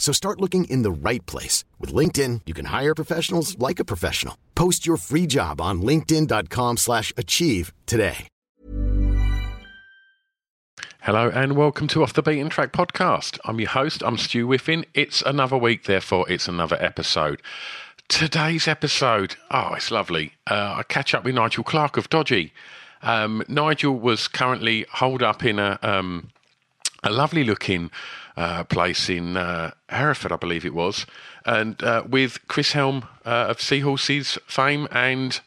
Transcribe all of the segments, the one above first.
So start looking in the right place. With LinkedIn, you can hire professionals like a professional. Post your free job on linkedin.com slash achieve today. Hello and welcome to Off the Beaten Track podcast. I'm your host, I'm Stu Whiffin. It's another week, therefore it's another episode. Today's episode, oh, it's lovely. Uh, I catch up with Nigel Clark of Dodgy. Um, Nigel was currently holed up in a, um, a lovely looking uh, place in uh, Hereford, I believe it was, and uh, with Chris Helm uh, of Seahorses fame and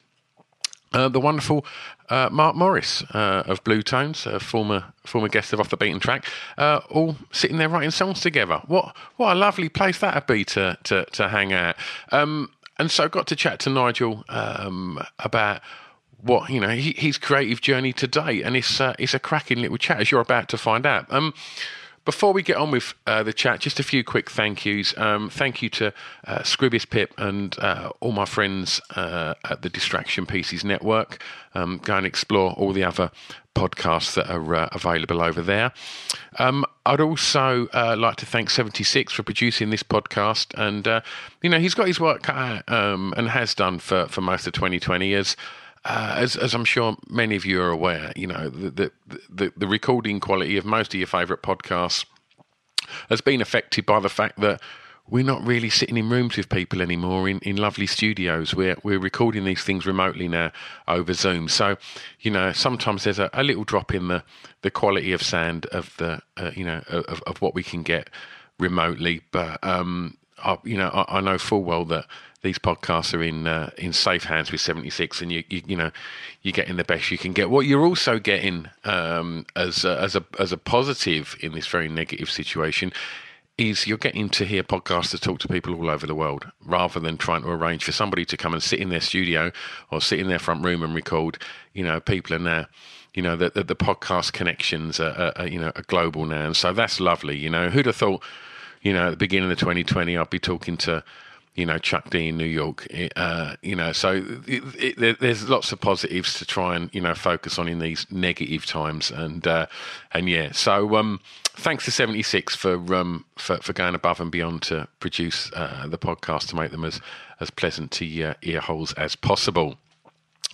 uh, the wonderful uh, Mark Morris of Bluetones, a former former guest of Off the Beaten Track, all sitting there writing songs together. What what a lovely place that'd be to to, to hang out. Um, and so I got to chat to Nigel um, about what you know his creative journey today, and it's uh, it's a cracking little chat as you're about to find out. Um, before we get on with uh, the chat, just a few quick thank yous. Um, thank you to uh, Pip and uh, all my friends uh, at the Distraction Pieces Network. Um, go and explore all the other podcasts that are uh, available over there. Um, I'd also uh, like to thank 76 for producing this podcast. And, you know, he's got his work cut out um, and has done for, for most of 2020 as uh, as, as I'm sure many of you are aware, you know, the, the, the, the recording quality of most of your favourite podcasts has been affected by the fact that we're not really sitting in rooms with people anymore in, in lovely studios. We're we're recording these things remotely now over Zoom. So, you know, sometimes there's a, a little drop in the, the quality of sound of the uh, you know of, of what we can get remotely. But um, I, you know, I, I know full well that these podcasts are in uh, in safe hands with 76 and you, you, you know you're getting the best you can get. What you're also getting um, as a, as a as a positive in this very negative situation is you're getting to hear podcasts podcasters talk to people all over the world rather than trying to arrange for somebody to come and sit in their studio or sit in their front room and record you know people are now you know the, the, the podcast connections are, are, are, you know are global now. And so that's lovely you know. Who'd have thought you know at the beginning of 2020 I'd be talking to you know, Chuck D in New York. Uh, you know, so it, it, there's lots of positives to try and you know focus on in these negative times, and uh, and yeah. So um, thanks to seventy six for um for, for going above and beyond to produce uh, the podcast to make them as as pleasant to ear holes as possible.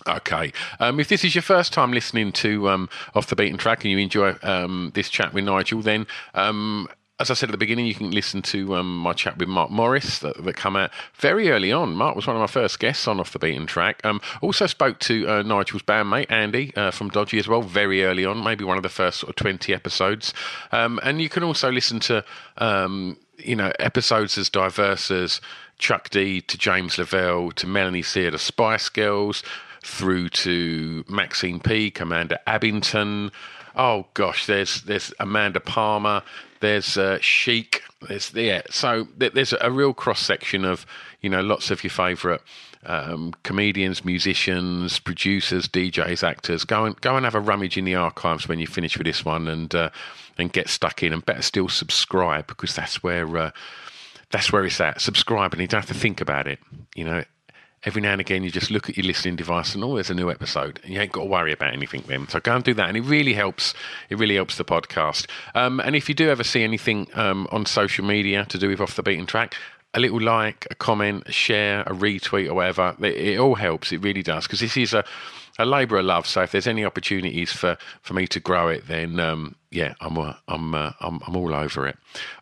Okay. Um, if this is your first time listening to um, Off the Beaten Track and you enjoy um, this chat with Nigel, then um, as I said at the beginning, you can listen to um, my chat with Mark Morris that, that come out very early on. Mark was one of my first guests on Off the Beaten Track. Um, also spoke to uh, Nigel's bandmate, Andy, uh, from Dodgy as well, very early on, maybe one of the first sort of 20 episodes. Um, and you can also listen to, um, you know, episodes as diverse as Chuck D to James Lavelle to Melanie Sear, to Spice Girls, through to Maxine P, Commander Abington. Oh gosh, there's there's Amanda Palmer, there's uh, Chic. There's yeah. So there's a real cross section of you know lots of your favourite um, comedians, musicians, producers, DJs, actors. Go and go and have a rummage in the archives when you finish with this one, and uh, and get stuck in. And better still, subscribe because that's where uh, that's where it's at. Subscribe, and you don't have to think about it. You know, every now and again you just look at your listening device and oh there's a new episode. And you ain't got to worry about anything then so go and do that and it really helps. It really helps the podcast. Um, and if you do ever see anything um, on social media to do with off the beaten track a little like a comment a share a retweet or whatever it, it all helps. It really does. Because this is a a labour of love. So if there's any opportunities for, for me to grow it, then um, yeah, I'm uh, I'm, uh, I'm I'm all over it.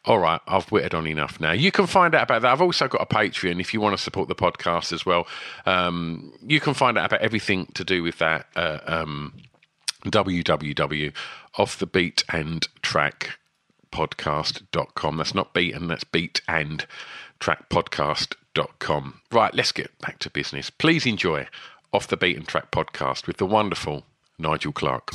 All right, I've witted on enough now. You can find out about that. I've also got a Patreon if you want to support the podcast as well. Um, you can find out about everything to do with that. Uh, um, www.offthebeatandtrackpodcast.com. That's not beat and that's beat and trackpodcast.com. Right, let's get back to business. Please enjoy Off the Beaten Track podcast with the wonderful Nigel Clark.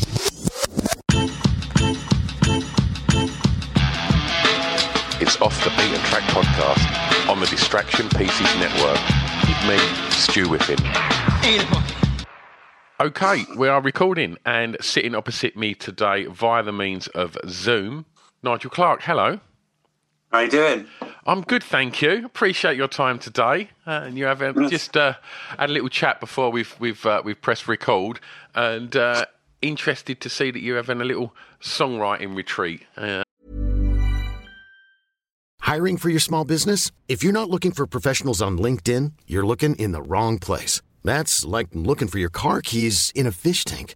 It's Off the Beaten Track podcast on the Distraction Pieces Network with me, Stu Whiffin. Okay, we are recording and sitting opposite me today via the means of Zoom, Nigel Clark. Hello. How you doing? I'm good, thank you. Appreciate your time today, uh, and you have just uh, had a little chat before we've we've uh, we've pressed record, and uh, interested to see that you're having a little songwriting retreat. Uh, Hiring for your small business? If you're not looking for professionals on LinkedIn, you're looking in the wrong place. That's like looking for your car keys in a fish tank.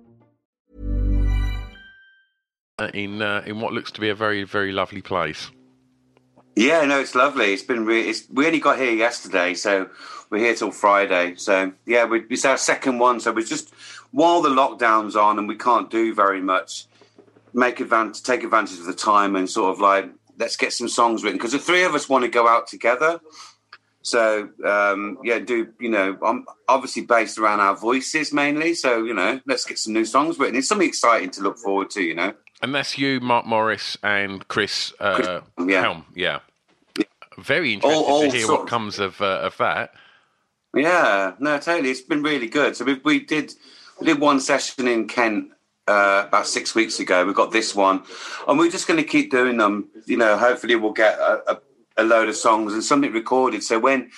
In uh, in what looks to be a very very lovely place. Yeah, no, it's lovely. It's been re- it's, we only got here yesterday, so we're here till Friday. So yeah, we, it's our second one. So we're just while the lockdown's on and we can't do very much, make advantage, take advantage of the time and sort of like let's get some songs written because the three of us want to go out together. So um, yeah, do you know? I'm obviously based around our voices mainly. So you know, let's get some new songs written. It's something exciting to look forward to. You know. And that's you, Mark Morris, and Chris, uh, Chris yeah. Helm. Yeah. Very interested All- all to hear what comes of uh, of that. Yeah, no, totally. It's been really good. So we, we did we did one session in Kent uh, about six weeks ago. We got this one, and we're just going to keep doing them. You know, hopefully we'll get a, a, a load of songs and something recorded. So when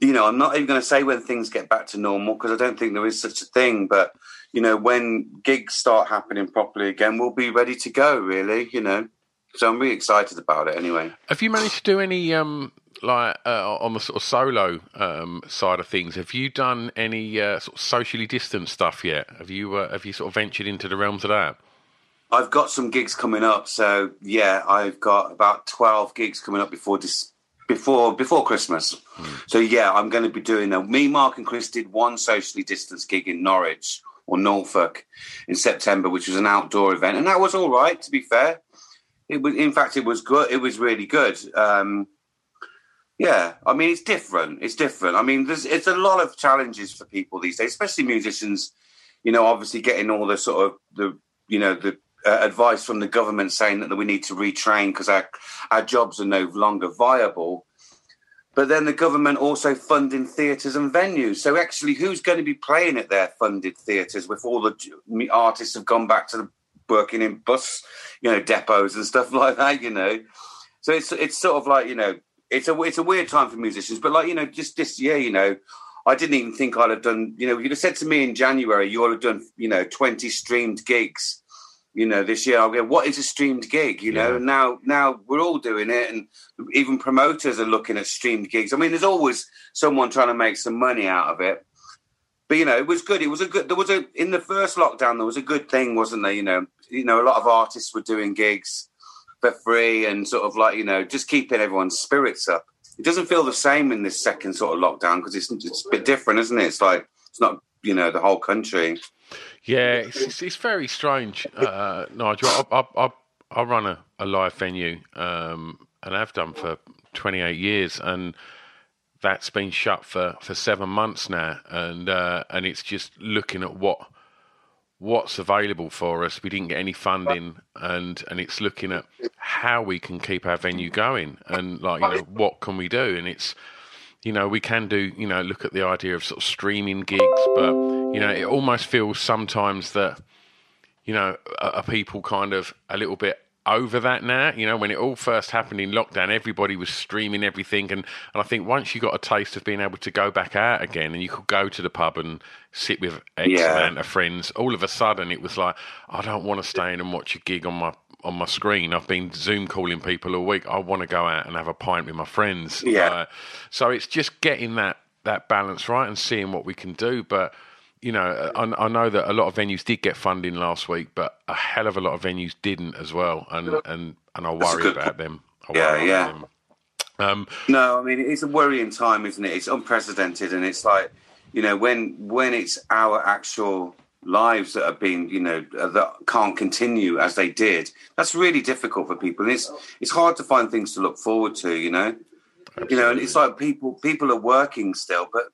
you know, I'm not even going to say when things get back to normal because I don't think there is such a thing. But you know, when gigs start happening properly again, we'll be ready to go. Really, you know. So I'm really excited about it. Anyway. Have you managed to do any um like uh, on the sort of solo um side of things? Have you done any uh, sort of socially distant stuff yet? Have you uh, have you sort of ventured into the realms of that? I've got some gigs coming up, so yeah, I've got about twelve gigs coming up before this before before Christmas. So yeah, I'm going to be doing them. Me, Mark, and Chris did one socially distanced gig in Norwich or Norfolk in September, which was an outdoor event, and that was all right. To be fair, it was. In fact, it was good. It was really good. Um, yeah, I mean, it's different. It's different. I mean, there's it's a lot of challenges for people these days, especially musicians. You know, obviously getting all the sort of the you know the uh, advice from the government saying that we need to retrain because our our jobs are no longer viable. But then the government also funding theatres and venues. So actually, who's going to be playing at their funded theatres with all the artists have gone back to the, working in bus, you know, depots and stuff like that. You know, so it's it's sort of like you know it's a it's a weird time for musicians. But like you know, just this year, you know, I didn't even think I'd have done. You know, you'd have said to me in January, you would have done you know twenty streamed gigs. You know, this year I'll go. What is a streamed gig? You know, Yeah. now now we're all doing it, and even promoters are looking at streamed gigs. I mean, there's always someone trying to make some money out of it. But you know, it was good. It was a good. There was a in the first lockdown. There was a good thing, wasn't there? You know, you know, a lot of artists were doing gigs for free and sort of like you know just keeping everyone's spirits up. it doesn't feel the same in this second sort of lockdown because it's it's a bit different, isn't it? It's like it's not you know the whole country. Yeah, it's, it's, very strange, uh, Nigel. I, I, I, I run a, a live venue um, and I've done for 28 years, and that's been shut for, for seven months now, and uh, and it's just looking at what what's available for us. We didn't get any funding, and and it's looking at how we can keep our venue going, and like you know what can we do, and it's you know we can do you know look at the idea of sort of streaming gigs, but you know it almost feels sometimes that you know are, people kind of a little bit over that now. You know, when it all first happened in lockdown, everybody was streaming everything, and, and I think once you got a taste of being able to go back out again, and you could go to the pub and sit with X Yeah. amount of friends, all of a sudden it was like, I don't want to stay in and watch a gig on my on my screen. I've been Zoom calling people all week. I want to go out and have a pint with my friends. Yeah. Uh, so it's just getting that that balance right and seeing what we can do, but you know, I, I know that a lot of venues did get funding last week, but a hell of a lot of venues didn't as well, and and and I worry about them. I Yeah, worry yeah. about them. Um, No, I mean it's a worrying time, isn't it? It's unprecedented, and it's like you know when when it's our actual lives that have been you know uh, that can't continue as they did. That's really difficult for people, and it's it's hard to find things to look forward to. You know, you know, and it's like people people are working still, but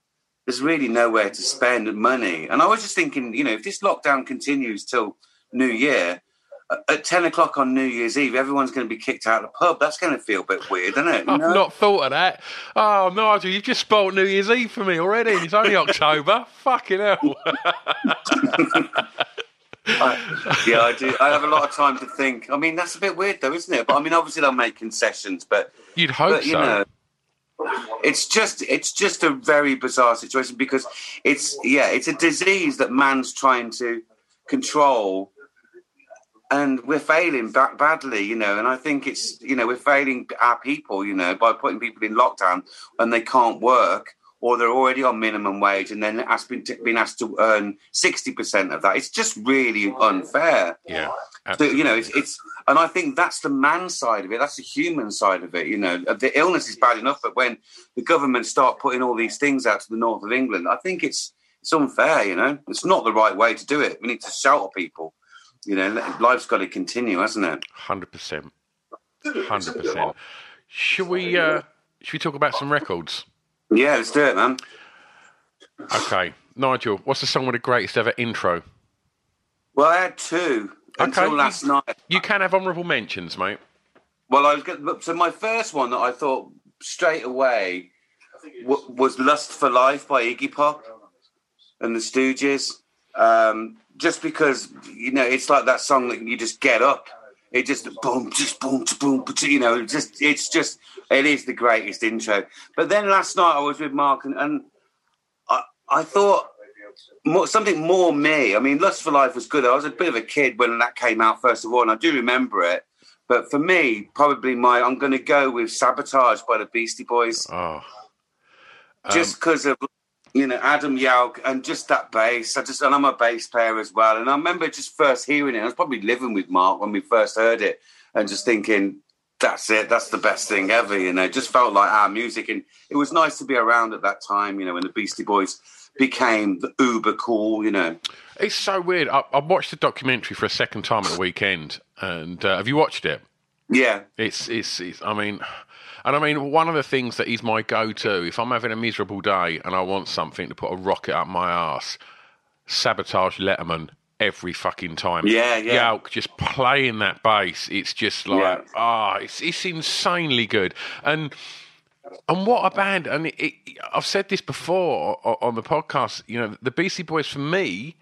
there's really nowhere to spend money. And I was just thinking, you know, if this lockdown continues till New Year. At ten o'clock on New Year's Eve, everyone's going to be kicked out of the pub. That's going to feel a bit weird, isn't it? I've know? not thought of that. Oh, Nigel, you've just spoiled New Year's Eve for me already. It's only October. Fucking hell. I- yeah, I do. I have a lot of time to think. I mean, that's a bit weird, though, isn't it? But I mean, obviously they'll make concessions, but You'd hope but you so. know, it's just it's just a very bizarre situation because it's yeah, it's a disease that man's trying to control, and we're failing ba- badly, you know. And I think it's you know we're failing our people, you know, by putting people in lockdown and they can't work. Or they're already on minimum wage, and then asked, been, been asked to earn sixty percent of that. It's just really unfair. yeah. So, you know, it's, it's, and I think that's the man side of it. That's the human side of it. You know, uh, the illness is bad enough, but when the government start putting all these things out to the north of England, I think it's it's unfair. You know, it's not the right way to do it. We need to shout at people. You know, life's got to continue, hasn't it? Hundred percent, hundred percent. Should we? Uh, should we talk about some records? Yeah, let's do it, man. Okay, Nigel, what's the song with the greatest ever intro? Well, I had two until Okay. last night. You can have honourable mentions, mate. Well, I was going so my first one that I thought straight away was "Lust for Life" by Iggy Pop and the Stooges. Um, just because you know, it's like that song that you just get up. It just boom, just boom, boom, but, you know, just it's just it is the greatest intro. But then last night I was with Mark and, and I I thought more, something more me. I mean, Lust for Life was good. I was a bit of a kid when that came out first of all, and I do remember it. But for me, probably my I'm going to go with "Sabotage" by the Beastie Boys, Oh, just because of you know Adam Yauch and just that bass. I just and I'm a bass player as well, and I remember just first hearing it. I was probably living with Mark when we first heard it, and just thinking. That's it. That's the best thing ever. You know, it just felt like our music, and it was nice to be around at that time. You know, when the Beastie Boys became the uber cool. You know, it's so weird. I, I watched the documentary for a second time at the weekend, and uh, have you watched it? yeah, It's, it's, it's, I mean, and I mean, one of the things that is my go-to if I'm having a miserable day and I want something to put a rocket up my ass, sabotage Letterman every fucking time. Yeah, yeah. Yauch just playing that bass. It's just like, ah, it's it's insanely good. And and what a band! And it, it, I've said this before on the podcast. You know, the Beastie Boys for me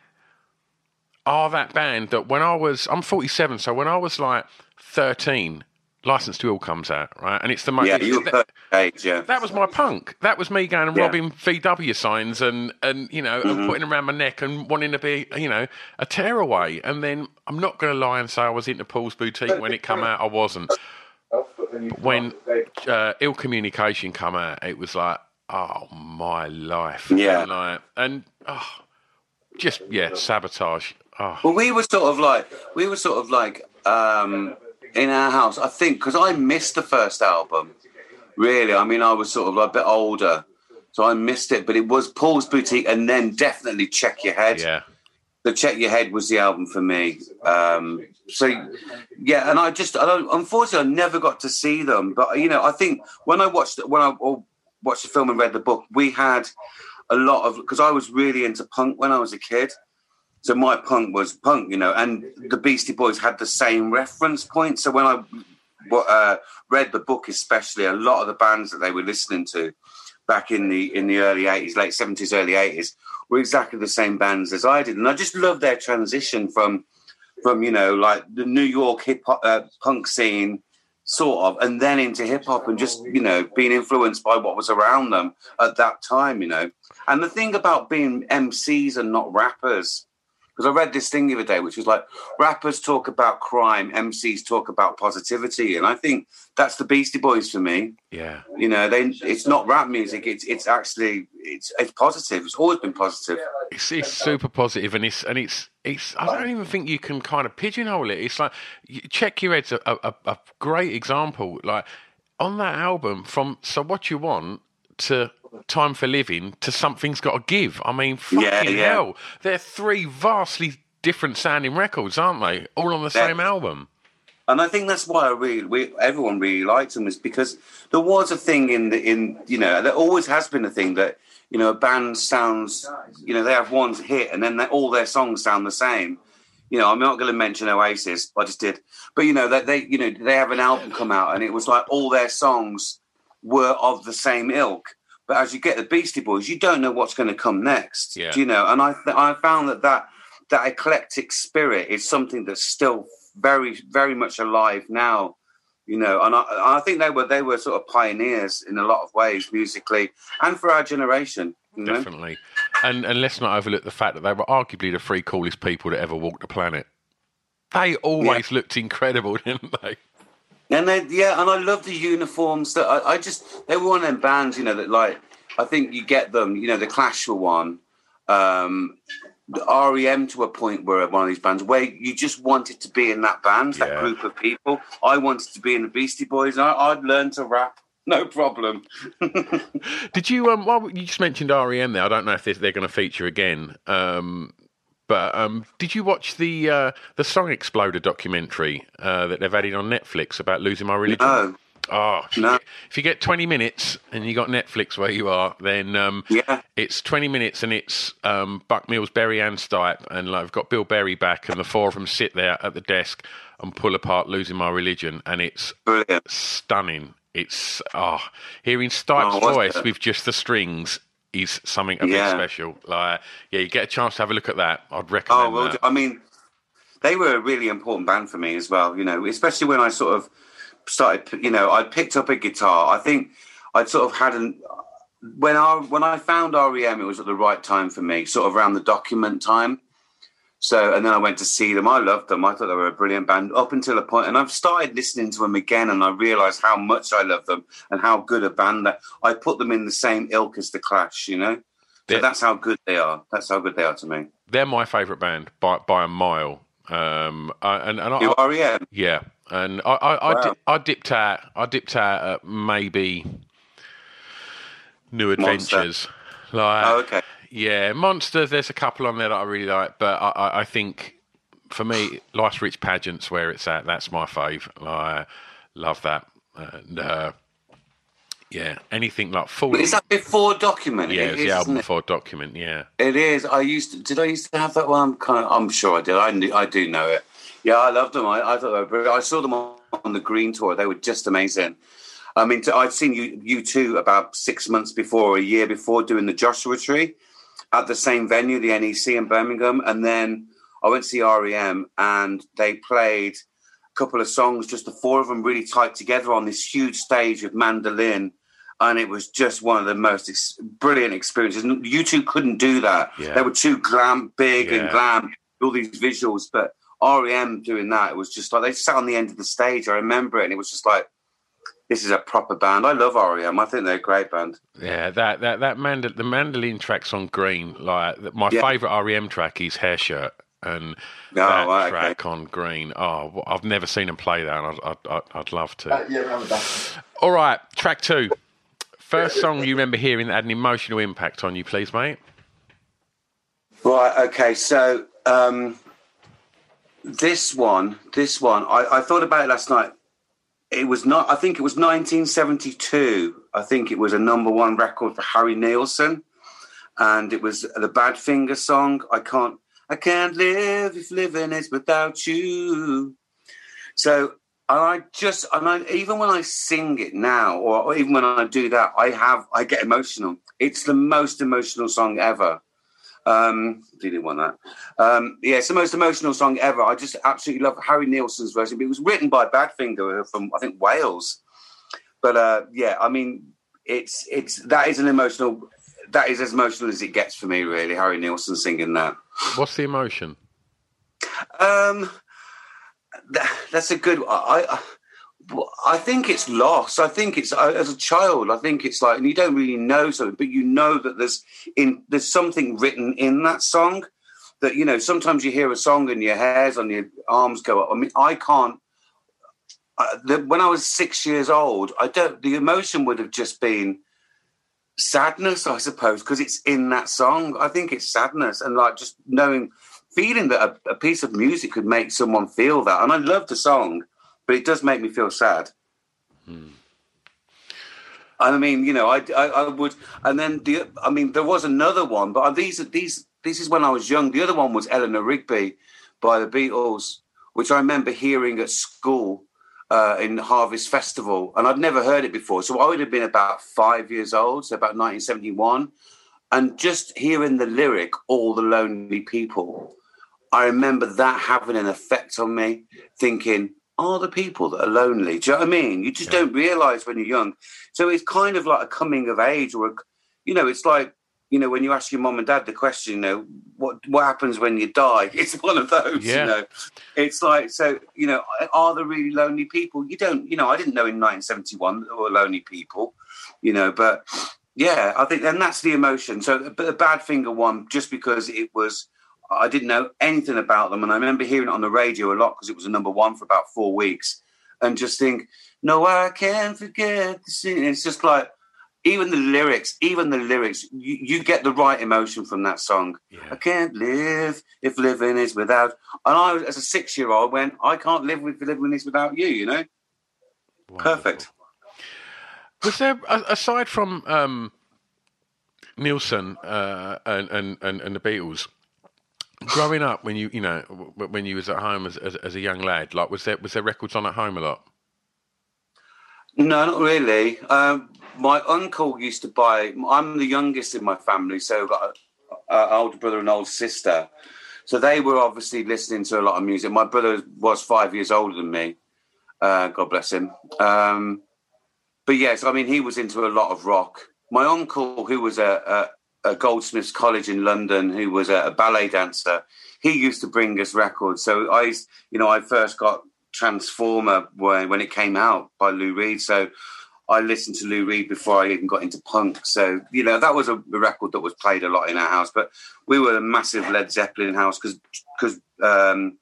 are that band that when I was, I'm 47, so when I was like 13, License to Ill comes out, right? And it's the most. yeah, you were that, age. Yeah, that was my punk. That was me going and Yeah. robbing VW signs and, and you know, and putting around my neck and wanting to be, you know, a tearaway. And then I'm not going to lie and say I was into Paul's Boutique when it come out. I wasn't. But when uh, Ill Communication come out, it was like, oh, my life. Yeah. And, like, and oh, just, yeah, sabotage. Oh, Well, we were sort of like we were sort of like um, in our house. I think because I missed the first album, Really, I mean, I was sort of a bit older, so I missed it. But it was Paul's Boutique, and then definitely Check Your Head. Yeah. The Check Your Head was the album for me. Um, so yeah, and I just, I don't, unfortunately, I never got to see them. But you know, I think when I watched when I watched the film and read the book, we had a lot of because I was really into punk when I was a kid. So my punk was punk, you know, and the Beastie Boys had the same reference point. So when I uh, read the book, especially a lot of the bands that they were listening to back in the in the early eighties, late seventies, early eighties, were exactly the same bands as I did, and I just love their transition from from you know like the New York hip hop uh, punk scene, sort of, and then into hip hop, and just you know being influenced by what was around them at that time, you know. And the thing about being MCs and not rappers because I read this thing the other day, which was like rappers talk about crime, MCs talk about positivity, and I think that's the Beastie Boys for me. Yeah, you know, they it's not rap music; it's it's actually it's it's positive. It's always been positive. It's, it's super positive, and it's and it's it's. I don't even think you can kind of pigeonhole it. It's like check your head's a, a, a great example. Like on that album, from so what you want to Time for Living to Something's Got to Give. I mean, fucking yeah, yeah. hell. They're three vastly different sounding records, aren't they? All on the They're, same album. And I think that's why I really, we, everyone really liked them, is because there was a thing in the, in you know, there always has been a thing that you know a band sounds, you know, they have one hit and then all their songs sound the same. You know, I'm not going to mention Oasis, I just did, but you know that they, you know, they have an album come out and it was like all their songs were of the same ilk. But as you get the Beastie Boys, you don't know what's going to come next. Yeah. Do you know? And I th- I found that, that that eclectic spirit is something that's still very very much alive now. You know, and I, I think they were they were sort of pioneers in a lot of ways musically and for our generation. Definitely. Know? And and let's not overlook the fact that they were arguably the three coolest people that ever walked the planet. They always yeah. looked incredible, didn't they? And they, yeah, and I love the uniforms. That I, I, just they were one of them bands, you know, that like I think you get them. You know, the Clash were one. Um, the REM to a point where one of these bands where you just wanted to be in that band, that yeah. group of people. I wanted to be in the Beastie Boys. I, I'd learn to rap no problem. Did you? Um, well, you just mentioned REM there. I don't know if they're going to feature again. Um, but um, did you watch the uh, the Song Exploder documentary uh, that they've added on Netflix about losing my religion? No. Oh, if, no. you get, if you get 20 minutes and you got Netflix where you are, then um, yeah. it's 20 minutes and it's um, Buck Mills, Berry and Stipe, and like, I've got Bill Berry back, and the four of them sit there at the desk and pull apart Losing My Religion, and it's Brilliant. stunning. It's oh, hearing Stipe's oh, voice with just the strings is something a yeah. bit special. Like, yeah, you get a chance to have a look at that. I'd oh, recommend. Oh well, that. I mean, they were a really important band for me as well. You know, especially when I sort of started. You know, I picked up a guitar. I think I'd sort of had an when I when I found REM, it was at the right time for me, sort of around the document time. So, and then I went to see them. I loved them. I thought they were a brilliant band up until a point, and I've started listening to them again, and I realised how much I love them and how good a band that I put them in the same ilk as the Clash. You know, so that's how good they are. That's how good they are to me. They're my favourite band by by a mile. Um, I, and and you I, REM, yeah, and I I, wow. I, di- I dipped out. I dipped out at maybe New Adventures. Monster. Like, oh, okay. Yeah, Monsters. There's a couple on there that I really like, but I, I, I think for me, Life's Rich Pageant's where it's at. That's my fave. I love that. And uh, yeah, anything like full. Is that before document? Yeah, it it's the album before document. Yeah, it is. I used to. Did I used to have that one? Kind of, I'm sure I did. I knew, I do know it. Yeah, I loved them. I, I thought they were. I saw them on, on the Green tour. They were just amazing. I mean, I'd seen you U2 about six months before, a year before, doing the Joshua Tree at the same venue, the NEC in Birmingham. And then I went to see REM and they played a couple of songs, just the four of them really tight together on this huge stage with mandolin. And it was just one of the most ex- brilliant experiences. You two couldn't do that. Yeah. They were too glam, big yeah. and glam, all these visuals. But REM doing that, it was just like they sat on the end of the stage. I remember it, and it was just like this is a proper band. I love REM. I think they're a great band. Yeah, that that that mandol- the mandolin tracks on Green. Like my yeah. favorite REM track is Hair Shirt. and Oh, that right, track on Green. Oh, I've never seen them play that, and I'd, I'd, I'd love to. Uh, yeah, around the. All right, track two. First song you remember hearing that had an emotional impact on you, please, mate. Right. Okay. So um, this one, this one, I, I thought about it last night. It was not. I think it was 1972. I think it was a number one record for Harry Nilsson, and it was the Badfinger song. I can't. I can't live if living is without you. So and I just, and I, even when I sing it now, or even when I do that, I have, I get emotional. It's the most emotional song ever. Um, didn't want that. Um, yeah, it's the most emotional song ever. I just absolutely love Harry Nilsson's version. But it was written by Badfinger from I think Wales. But uh, yeah, I mean, it's it's that is an emotional. That is as emotional as it gets for me, really. Harry Nilsson singing that. What's the emotion? Um, that, that's a good. I, I I think it's loss. I think it's as a child. I think it's like, and you don't really know something, but you know that there's in there's something written in that song that you know. Sometimes you hear a song and your hairs on your arms go up. I mean, I can't. Uh, the, when I was six years old, I don't. The emotion would have just been sadness, I suppose, because it's in that song. I think it's sadness and like just knowing, feeling that a, a piece of music could make someone feel that. And I love the song but it does make me feel sad. Hmm. I mean, you know, I, I, I, would, and then the, I mean, there was another one, but these, these, this is when I was young. The other one was Eleanor Rigby by the Beatles, which I remember hearing at school uh, in Harvest Festival, and I'd never heard it before. So I would have been about five years old, so about 1971, and just hearing the lyric "All the Lonely People." I remember that having an effect on me, thinking, are the people that are lonely. Do you know what I mean? You just yeah. don't realize when you're young. So it's kind of like a coming of age, or a, you know, it's like you know when you ask your mom and dad the question, you know, what what happens when you die? It's one of those. Yeah. You know, it's like so. You know, are there really lonely people? You don't. You know, I didn't know in 1971 that there were lonely people. You know, but yeah, I think, and that's the emotion. So, but the Badfinger one, just because it was I didn't know anything about them, and I remember hearing it on the radio a lot because it was a number one for about four weeks, and just think, no, I can't forget the scene. It's just like even the lyrics, even the lyrics, you, you get the right emotion from that song. Yeah. I can't live if living is without. And I, as a six-year-old, went, I can't live with living is without you. You know, Wonderful. perfect. Was there aside from um, Nilsson uh, and, and and the Beatles? Growing up when you you know when you was at home as, as, as a young lad like was there was there records on at home a lot? No not really. Um, my uncle used to buy i'm the youngest in my family so i've got an older brother and older sister. So they were obviously listening to a lot of music. My brother was five years older than me. Uh, god bless him. Um, but yes i mean he was into a lot of rock. My uncle who was a, a Goldsmiths College in London, who was a, a, ballet dancer, he used to bring us records. So I, you know, I first got Transformer when, when it came out by Lou Reed. So I listened to Lou Reed before I even got into punk. So you know that was a, a record that was played a lot in our house. But we were a massive Led Zeppelin house because because um,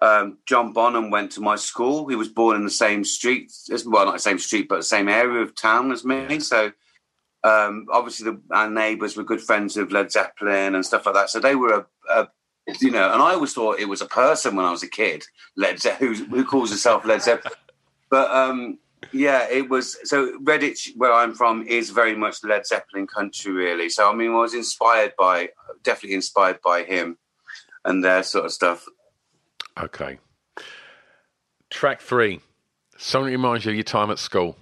um, John Bonham went to my school. He was born in the same street, well, not the same street, but the same area of town as me. So um, obviously the, our neighbours were good friends of Led Zeppelin and stuff like that. So they were a, a you know, and I always thought it was a person when I was a kid, Led Ze- who, who calls herself Led Zeppelin. But um, yeah, it was so Redditch, where I'm from, is very much Led Zeppelin country, really. So I mean, I was inspired by, definitely inspired by him and their sort of stuff. Okay. Track three. Something reminds you of your time at school.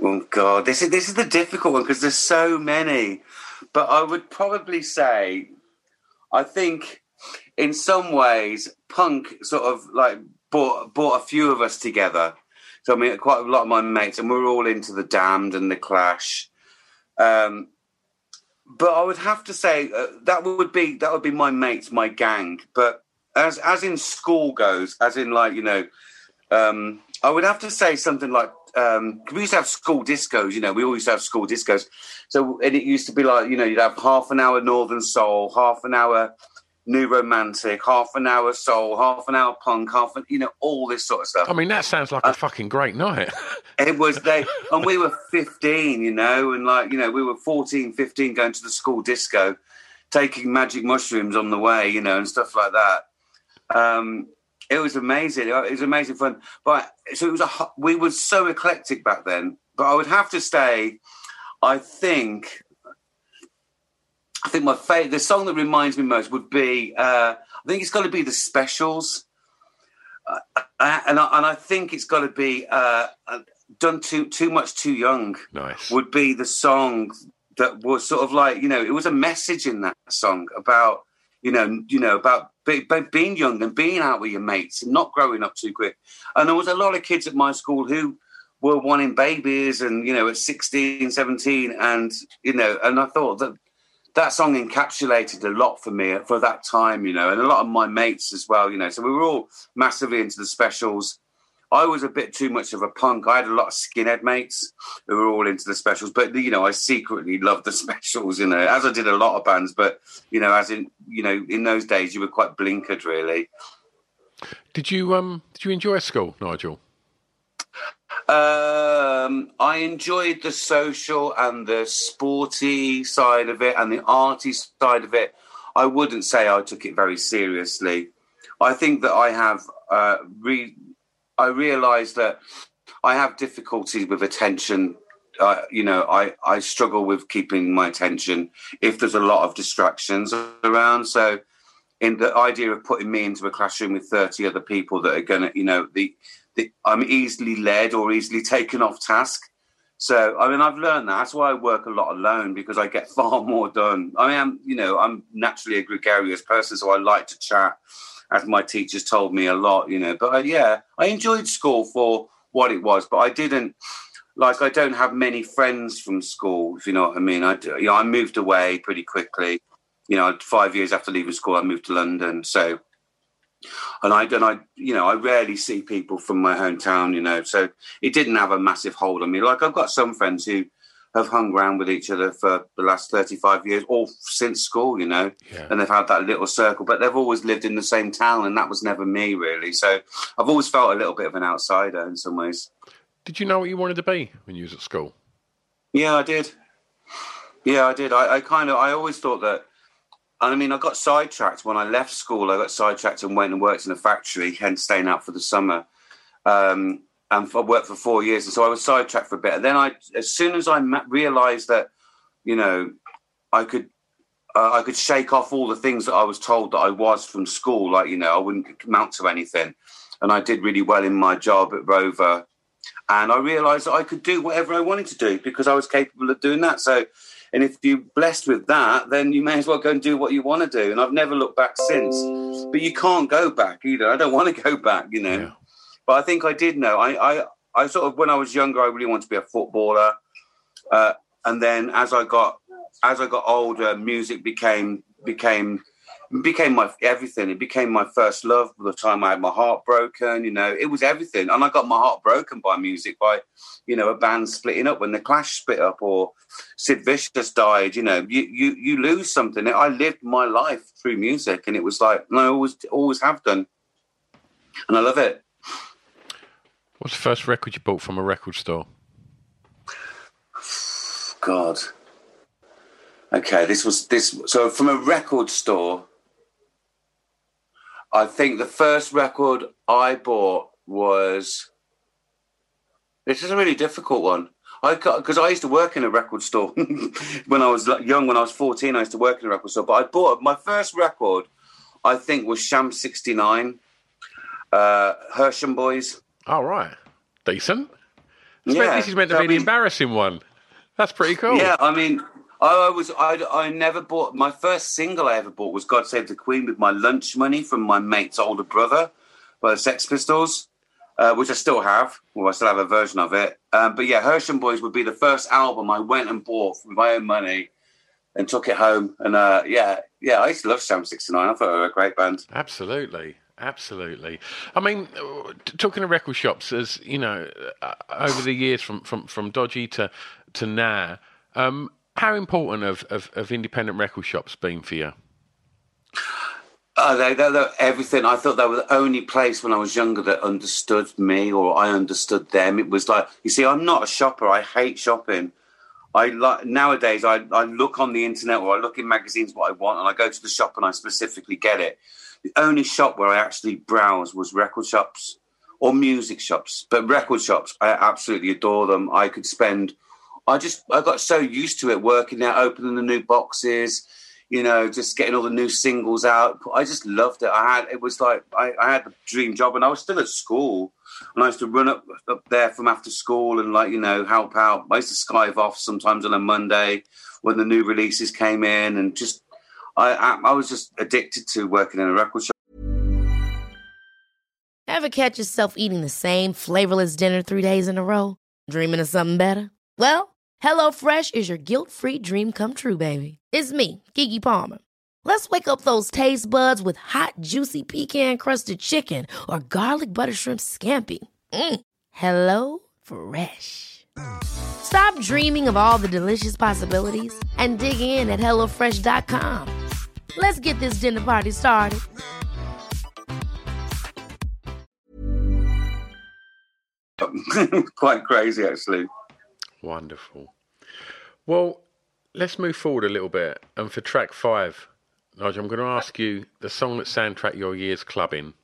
Oh God, this is this is the difficult one because there's so many. But I would probably say, I think, in some ways, punk sort of like brought brought a few of us together. So I mean, quite a lot of my mates, and we are all into the Damned and the Clash. Um, but I would have to say uh, that would be that would be my mates, my gang. But as as in school goes, as in like you know, um, I would have to say something like um, we used to have school discos. You know, we always used to have school discos. So and it used to be like you know you'd have half an hour Northern Soul, half an hour new romantic, half an hour soul, half an hour punk, half an, you know, all this sort of stuff. I mean, that sounds like a fucking great night. It was they, and we were 15, you know, and like, you know, we were 14, 15 going to the school disco, taking magic mushrooms on the way, you know, and stuff like that. Um, it was amazing. It was amazing fun. But so it was a, we were so eclectic back then. But I would have to say, I think, I think my favorite, the song that reminds me most would be, uh, I think it's got to be the Specials. Uh, and I, and I think it's got to be uh, done too too much too young. Nice would be the song that was sort of like you know it was a message in that song about you know you know about be, be, being young and being out with your mates and not growing up too quick. And there was a lot of kids at my school who were wanting babies and you know at 16 17 and you know and i thought that that song encapsulated a lot for me for that time you know and a lot of my mates as well you know so we were all massively into the specials I was a bit too much of a punk. I had a lot of skinhead mates who were all into the specials, but you know, I secretly loved the specials, you know, as I did a lot of bands. But you know, as in, you know, in those days, you were quite blinkered, really. Did you um? Did you enjoy school, Nigel? Um, I enjoyed the social and the sporty side of it and the arty side of it. I wouldn't say I took it very seriously. I think that I have uh, re- I realised that I have difficulties with attention. Uh, you know, I, I struggle with keeping my attention if there's a lot of distractions around. So, in the idea of putting me into a classroom with 30 other people that are going to, you know, the, the, I'm easily led or easily taken off task. So, I mean, I've learned that. That's why I work a lot alone because I get far more done. I am, you know, I'm naturally a gregarious person, so I like to chat as my teachers told me a lot, you know. But uh, yeah, I enjoyed school for what it was, but I didn't like. I don't have many friends from school, if you know what I mean. I you know I moved away pretty quickly. You know, five years after leaving school, I moved to London. So, and I and I you know I rarely see people from my hometown. You know, so it didn't have a massive hold on me. Like I've got some friends who have hung around with each other for the last 35 years, or since school, you know, yeah. and they've had that little circle, but they've always lived in the same town, and that was never me, really. So I've always felt a little bit of an outsider in some ways. Did you know what you wanted to be when you was at school? Yeah, I did. Yeah, I did. I, I kind of, I always thought that. I mean, I got sidetracked when I left school. I got sidetracked and went and worked in a factory, hence staying out for the summer. Um, and I worked for four years, and so I was sidetracked for a bit. And then I, as soon as I realised that, you know, I could, uh, I could shake off all the things that I was told that I was from school, like you know, I wouldn't amount to anything, and I did really well in my job at Rover, and I realised that I could do whatever I wanted to do because I was capable of doing that. So. And if you're blessed with that, then you may as well go and do what you want to do. And I've never looked back since. But you can't go back either. I don't want to go back, you know. Yeah. But I think I did know. I, I, I sort of when I was younger, I really wanted to be a footballer. Uh, and then as I got as I got older, music became became became my everything. It became my first love. By the time I had my heart broken, you know, it was everything. And I got my heart broken by music, by you know, a band splitting up when the Clash split up, or Sid Vicious died. You know, you you you lose something. I lived my life through music, and it was like, and I always always have done, and I love it. What's the first record you bought from a record store? God. Okay, this was this. So from a record store, I think the first record I bought was. This is a really difficult one. I because I used to work in a record store when I was young. When I was fourteen, I used to work in a record store. But I bought my first record. I think was Sham sixty nine, uh, Hersham Boys. All right, decent. Yeah, this is meant to be I mean, the embarrassing one. That's pretty cool. Yeah, I mean, I was I, I never bought my first single I ever bought was God Save the Queen with my lunch money from my mate's older brother by the Sex Pistols, uh, which I still have. Well, I still have a version of it. Um, but yeah, Hersham Boys would be the first album I went and bought with my own money and took it home. And uh, yeah, yeah, I used to love Sham 69. I thought they were a great band. Absolutely. Absolutely. I mean, talking to record shops, as you know, uh, over the years from, from, from dodgy to to now, um, how important have, have independent record shops been for you? Oh, they, they, they, everything. I thought they were the only place when I was younger that understood me or I understood them. It was like, you see, I'm not a shopper. I hate shopping. I like nowadays. I, I look on the internet or I look in magazines what I want, and I go to the shop and I specifically get it. The only shop where I actually browse was record shops or music shops, but record shops. I absolutely adore them. I could spend. I just I got so used to it working there, opening the new boxes you know, just getting all the new singles out. I just loved it. I had it was like I, I had the dream job, and I was still at school, and I used to run up up there from after school and like you know help out. I used to skive off sometimes on a Monday when the new releases came in, and just I I, I was just addicted to working in a record shop. Ever catch yourself eating the same flavorless dinner three days in a row? Dreaming of something better? Well. HelloFresh is your guilt free dream come true, baby. It's me, Keke Palmer. Let's wake up those taste buds with hot, juicy pecan crusted chicken or garlic butter shrimp scampi. Mm. Hello Fresh. Stop dreaming of all the delicious possibilities and dig in at HelloFresh.com. Let's get this dinner party started. Quite crazy, actually. Wonderful. Well, let's move forward a little bit. And for track five, Nigel, I'm going to ask you the song that soundtrack your year's clubbing.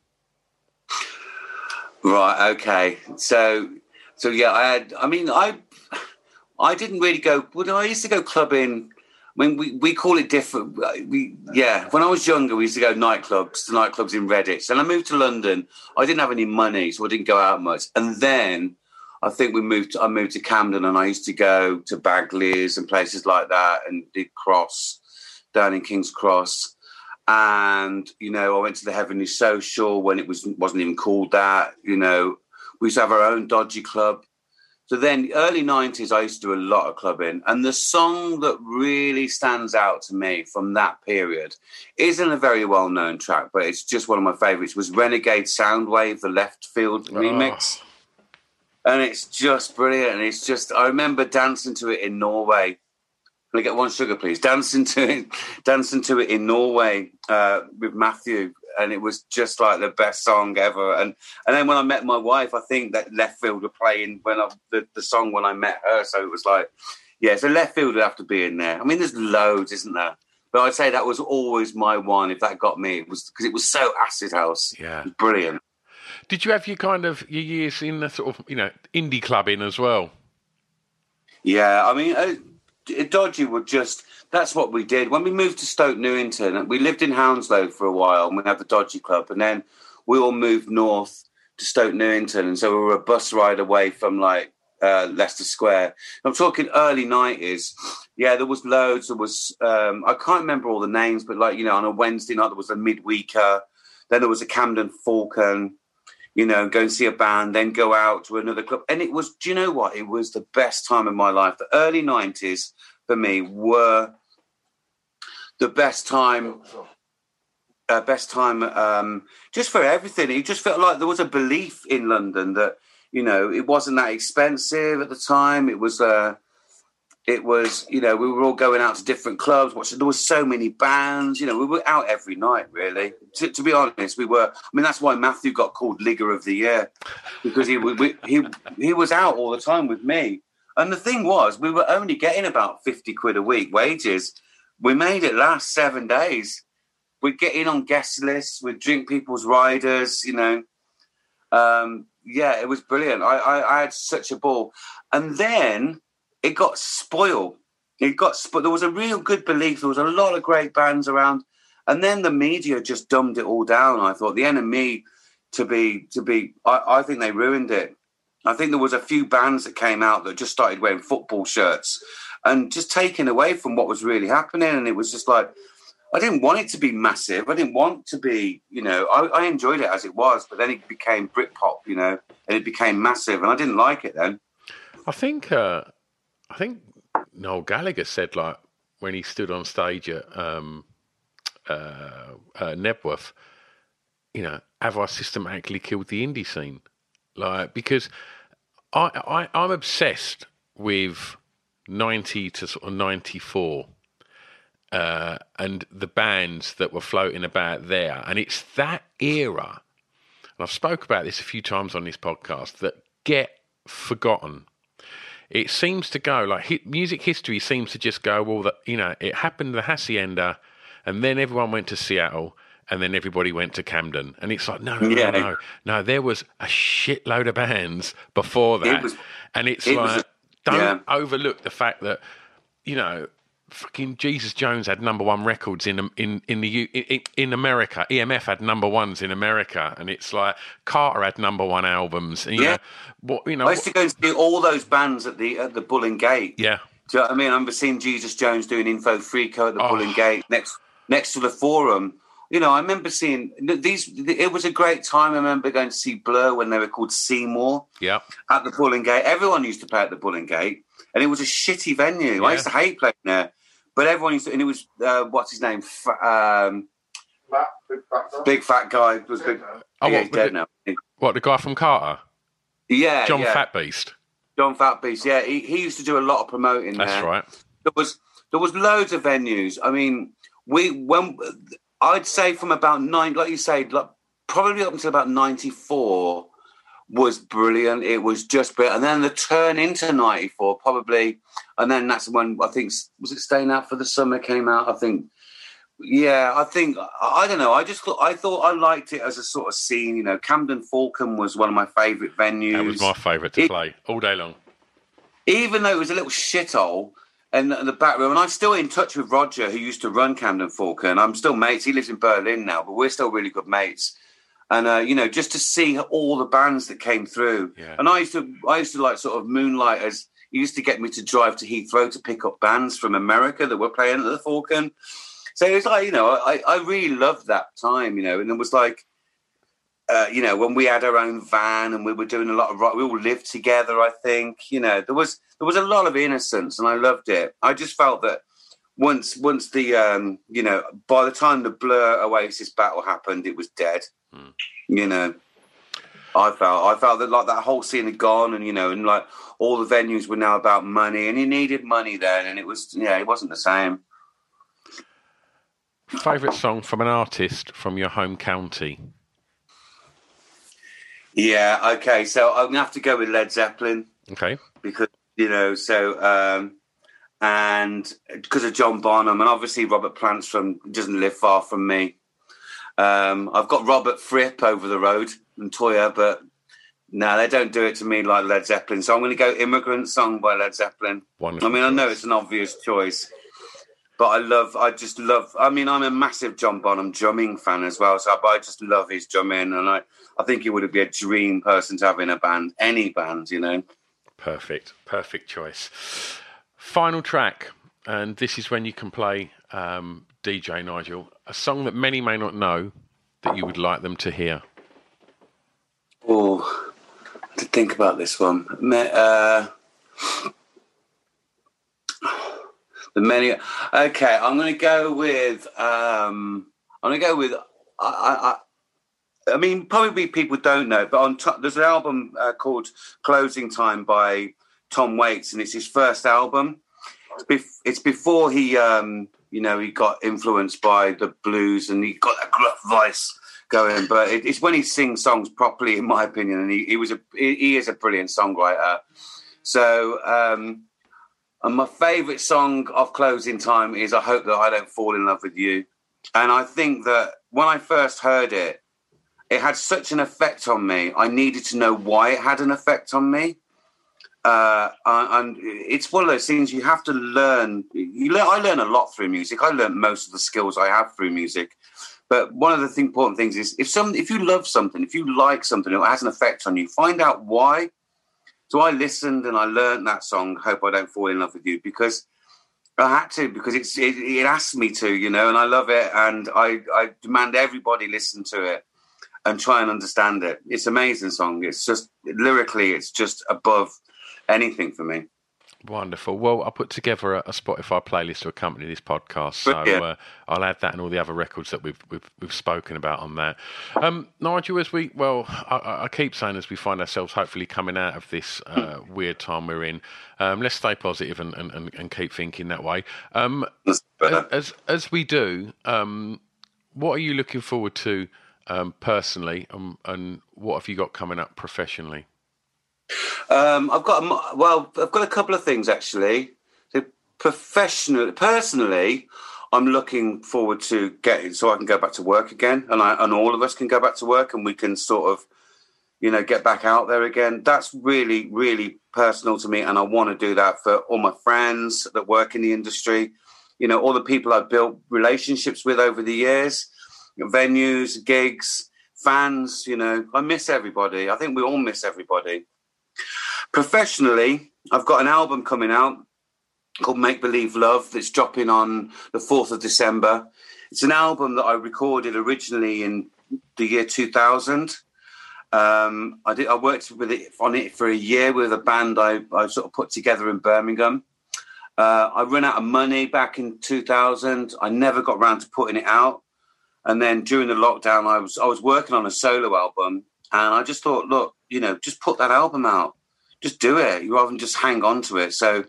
Right. Okay. So, so yeah, I had. I mean, I, I didn't really go. I used to go clubbing. I mean, we, we call it different. We yeah. When I was younger, we used to go nightclubs to nightclubs in Redditch. And I moved to London. I didn't have any money, so I didn't go out much. And then I think we moved. I moved to Camden, and I used to go to Bagley's and places like that, and did Cross down in King's Cross. And you know, I went to the Heavenly Social when it was wasn't even called that. You know, we used to have our own dodgy club. So then, early '90s, I used to do a lot of clubbing, and the song that really stands out to me from that period isn't a very well-known track, but it's just one of my favourites. Was Renegade Soundwave, the Leftfield remix. Oh and it's just brilliant. And it's just I remember dancing to it in Norway. Can I get one sugar, please? Dancing to it, dancing to it in Norway uh, with Matthew, and it was just like the best song ever. And and then when I met my wife, I think that Leftfield were playing when I, the the song when I met her. So it was like, yeah, so Leftfield would have to be in there. I mean, there's loads, isn't there? But I'd say that was always my one. If that got me, it was because it was so acid house. Yeah, brilliant. Did you have your kind of your years in the sort of you know indie clubbing as well? Yeah, I mean, uh, Dodgy would just. That's what we did when we moved to Stoke Newington. We lived in Hounslow for a while, and we had the Dodgy Club, and then we all moved north to Stoke Newington, and so we were a bus ride away from like uh, Leicester Square. I'm talking early nineties. Yeah, there was loads. There was um, I can't remember all the names, but like you know, on a Wednesday night there was a midweeker. Then there was a Camden Falcon you know, go and see a band, then go out to another club. And it was, do you know what? It was the best time of my life. The early 90s for me were the best time. Uh, best time um, just for everything. It just felt like there was a belief in London that, you know, it wasn't that expensive at the time. It was, uh, it was you know we were all going out to different clubs watching there was so many bands you know we were out every night really to, to be honest we were i mean that's why matthew got called ligger of the year because he, we, he he was out all the time with me and the thing was we were only getting about 50 quid a week wages we made it last seven days we'd get in on guest lists we'd drink people's riders you know um, yeah it was brilliant I, I, I had such a ball and then it got spoiled. It got spo- there was a real good belief. There was a lot of great bands around, and then the media just dumbed it all down. I thought the enemy to be to be. I, I think they ruined it. I think there was a few bands that came out that just started wearing football shirts and just taken away from what was really happening. And it was just like I didn't want it to be massive. I didn't want to be, you know, I, I enjoyed it as it was, but then it became Britpop, you know, and it became massive, and I didn't like it then. I think uh, I think Noel Gallagher said like when he stood on stage at um, uh, uh, Knebworth, you know, have I systematically killed the indie scene? Like because I, I I'm obsessed with ninety to sort of ninety four, uh, and the bands that were floating about there, and it's that era. And I've spoke about this a few times on this podcast that get forgotten. It seems to go like music history seems to just go well. That you know, it happened the hacienda, and then everyone went to Seattle, and then everybody went to Camden, and it's like no, no, Yeah. no, no, no. There was a shitload of bands before that, was- and it's it like don't yeah. overlook the fact that you know fucking Jesus Jones had number one records in in in the in, in America. EMF had number ones in America, and it's like Carter had number one albums. And, you Yeah. know, what you know, I used to go and see all those bands at the at the Bull and Gate. yeah, Do you know what I mean? I remember seeing Jesus Jones doing Info Freako at the Oh. Bull and Gate next next to the Forum. You know, I remember seeing these. It was a great time. I remember going to see Blur when they were called Seymour yeah, at the Bull Gate. Everyone used to play at the Bull and Gate, and it was a shitty venue. I used to hate playing there, but everyone used to. And it was uh, what's his name? F- um, big fat guy was big. Oh, yeah, what, he's dead the- now. what the guy from Carter, Yeah, John yeah. Fat Beast. John Fatbeast. Yeah, he, he used to do a lot of promoting. That's there. right. there was there was loads of venues. I mean, we when I'd say from about nine, like you say, like probably up until about ninety four was brilliant. It was just brilliant, and then the turn into ninety four probably, and then that's when I think was it staying out for the summer came out. I think. Yeah, I think I, don't know. I just thought I thought I liked it as a sort of scene. You know, Camden Falcon was one of my favourite venues That was my favourite to It- play all day long. even though it was a little shithole the, the back room, and I'm still in touch with Roger, who used to run Camden Falcon. I'm still mates. He lives in Berlin now, but we're still really good mates. And uh, you know, just to see all the bands that came through, Yeah. and I used to, I used to like sort of moonlight as he used to get me to drive to Heathrow to pick up bands from America that were playing at the Falcon. So it was like, you know, I, I really loved that time, you know, and it was like, uh, you know, when we had our own van and we were doing a lot of rock, we all lived together. I think, you know, there was there was a lot of innocence, and I loved it. I just felt that once once the um, you know, by the time the Blur Oasis battle happened, it was dead. You know, I felt I felt that like that whole scene had gone, and you know, and like all the venues were now about money, and you needed money then, and it was yeah, it wasn't the same. Favourite song from an artist from your home county? Yeah, okay, so I'm gonna have to go with Led Zeppelin. Okay, because you know so um and because of john bonham and obviously robert plant's from doesn't live far from me. Um i've got robert fripp over the road and Toyah but no they don't do it to me like led zeppelin. So i'm going to go immigrant song by led zeppelin. Wonderful i mean i know it's an obvious choice but i love i just love i mean i'm a massive john bonham drumming fan as well so but i just love his drumming and i i think he would be a dream person to have in a band any band you know perfect, perfect choice. Final track, and this is when you can play um, DJ Nigel a song that many may not know that you would like them to hear. Oh, to think about this one. Uh, the many. Okay, I'm going to go with. Um, I'm going to go with. I, I, I, mean, probably people don't know, but on top, there's an album uh, called "Closing Time" by Tom Waits, and it's his first album. It's, bef- it's before he, um, you know, he got influenced by the blues and he got that gruff voice going. But it, it's when he sings songs properly, in my opinion, and he, he was a he, he is a brilliant songwriter. So, um, and my favourite song of Closing Time is "I Hope That I Don't Fall in Love with You," and I think that when I first heard it, it had such an effect on me. I needed to know why it had an effect on me. Uh, and it's one of those things you have to learn. You learn. I learn a lot through music. I learned most of the skills I have through music. But one of the th- important things is if some, if you love something, if you like something, it has an effect on you. Find out why. So I listened and I learned that song. Hope I don't fall in love with you because I had to because it's it, it asked me to, you know, and I love it and I I demand everybody listen to it and try and understand it. It's an amazing song. It's just lyrically, it's just above anything for me. Wonderful. Well, I'll put together a, a Spotify playlist to accompany this podcast, so uh, I'll add that and all the other records that we've we've, we've spoken about on that. Um, Nigel, as we well, I, I, keep saying as we find ourselves hopefully coming out of this uh, weird time we're in, um, let's stay positive and, and, and, and, keep thinking that way. Um, as as we do, um, what are you looking forward to um, personally, um, and what have you got coming up professionally? Um, I've got a, well, I've got a couple of things actually. So professionally, personally, I'm looking forward to getting so I can go back to work again, and I and all of us can go back to work, and we can sort of, you know, get back out there again. That's really, really personal to me, and I want to do that for all my friends that work in the industry. You know, all the people I've built relationships with over the years, venues, gigs, fans. You know, I miss everybody. I think we all miss everybody. Professionally, I've got an album coming out called Make Believe Love that's dropping on the 4th of December. It's an album that I recorded originally in the year 2000. Um, I did. I worked with it on it for a year with a band I, I sort of put together in Birmingham. Uh, I ran out of money back in 2000. I never got around to putting it out, and then during the lockdown, I was I was working on a solo album, and I just thought, look, you know, just put that album out just do it rather than just hang on to it. So,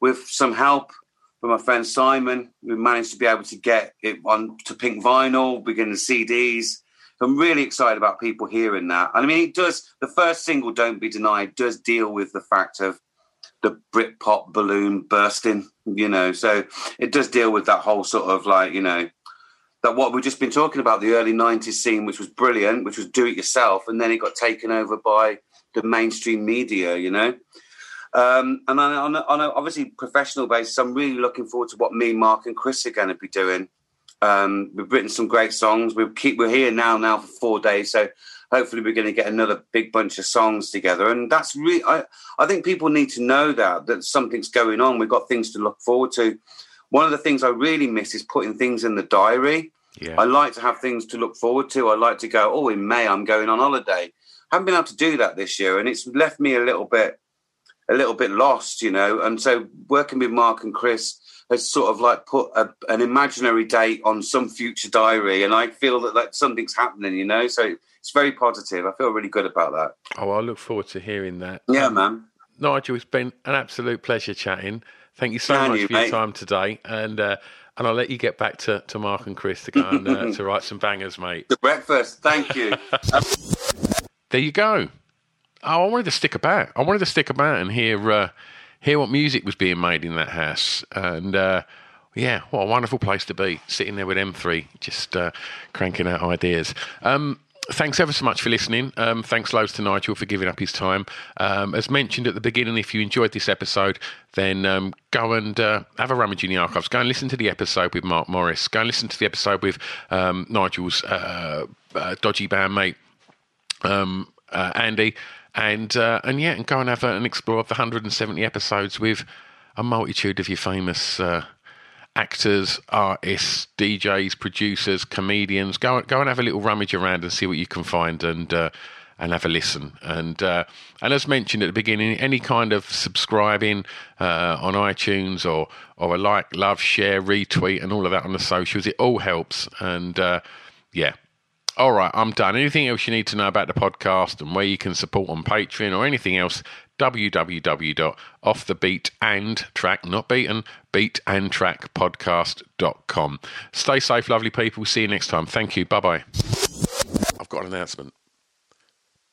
with some help from my friend Simon, we managed to be able to get it on to pink vinyl, beginning CDs. I'm really excited about people hearing that. And I mean, it does. The first single, "Don't Be Denied," does deal with the fact of the Britpop balloon bursting. You know, so it does deal with that whole sort of like you know that what we've just been talking about the early 90s scene which was brilliant which was do it yourself and then it got taken over by the mainstream media, you know. Um, and on, on, a, on a obviously professional basis, I'm really looking forward to what me, Mark, and Chris are going to be doing. Um, we've written some great songs. We keep we're here now now for four days, so hopefully we're going to get another big bunch of songs together. And that's really I, I think people need to know that that something's going on. We've got things to look forward to. One of the things I really miss is putting things in the diary. Yeah. I like to have things to look forward to. I like to go, oh, in May I'm going on holiday haven't been able to do that this year, and it's left me a little bit, a little bit lost, you know. And so working with Mark and Chris has sort of like put a, an imaginary date on some future diary, and I feel that like something's happening, you know. So it's very positive. I feel really good about that. Oh, I look forward to hearing that. Yeah, um, man. Nigel, it's been an absolute pleasure chatting. Thank you so Can much you, for your time today, and. Uh, and I'll let you get back to, to Mark and Chris to go and uh, to write some bangers, mate. The breakfast, thank you. there you go. Oh, I wanted to stick about. I wanted to stick about and hear uh, hear what music was being made in that house. And uh, yeah, what a wonderful place to be, sitting there with M3, just uh, cranking out ideas. Um, thanks ever so much for listening. Um, thanks loads to Nigel for giving up his time. Um, as mentioned at the beginning, if you enjoyed this episode, then um, go and uh, have a rummage in the archives. Go and listen to the episode with Mark Morris. Go and listen to the episode with um, Nigel's uh, uh, dodgy bandmate um, uh, Andy, and uh, and yeah, and go and have a, an explore of the 170 episodes with a multitude of your famous uh, actors, artists, DJs, producers, comedians. Go go and have a little rummage around and see what you can find, and uh, and have a listen. And uh, and as mentioned at the beginning, any kind of subscribing uh, on iTunes or or a like, love, share, retweet, and all of that on the socials, it all helps. And yeah, all right, I'm done. Anything else you need to know about the podcast and where you can support on Patreon or anything else, www.offthebeatandtrack, beatandtrackpodcast.com. Stay safe, lovely people. See you next time. Thank you. Bye bye. I've got an announcement.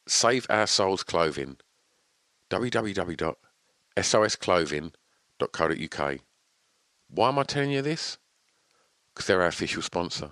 Save Our Souls Clothing. www.sosclothing.co.uk. Why am I telling you this? Because they're our official sponsor.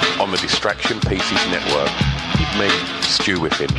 on the Distraction Pieces Network with me, Stu Whiffin.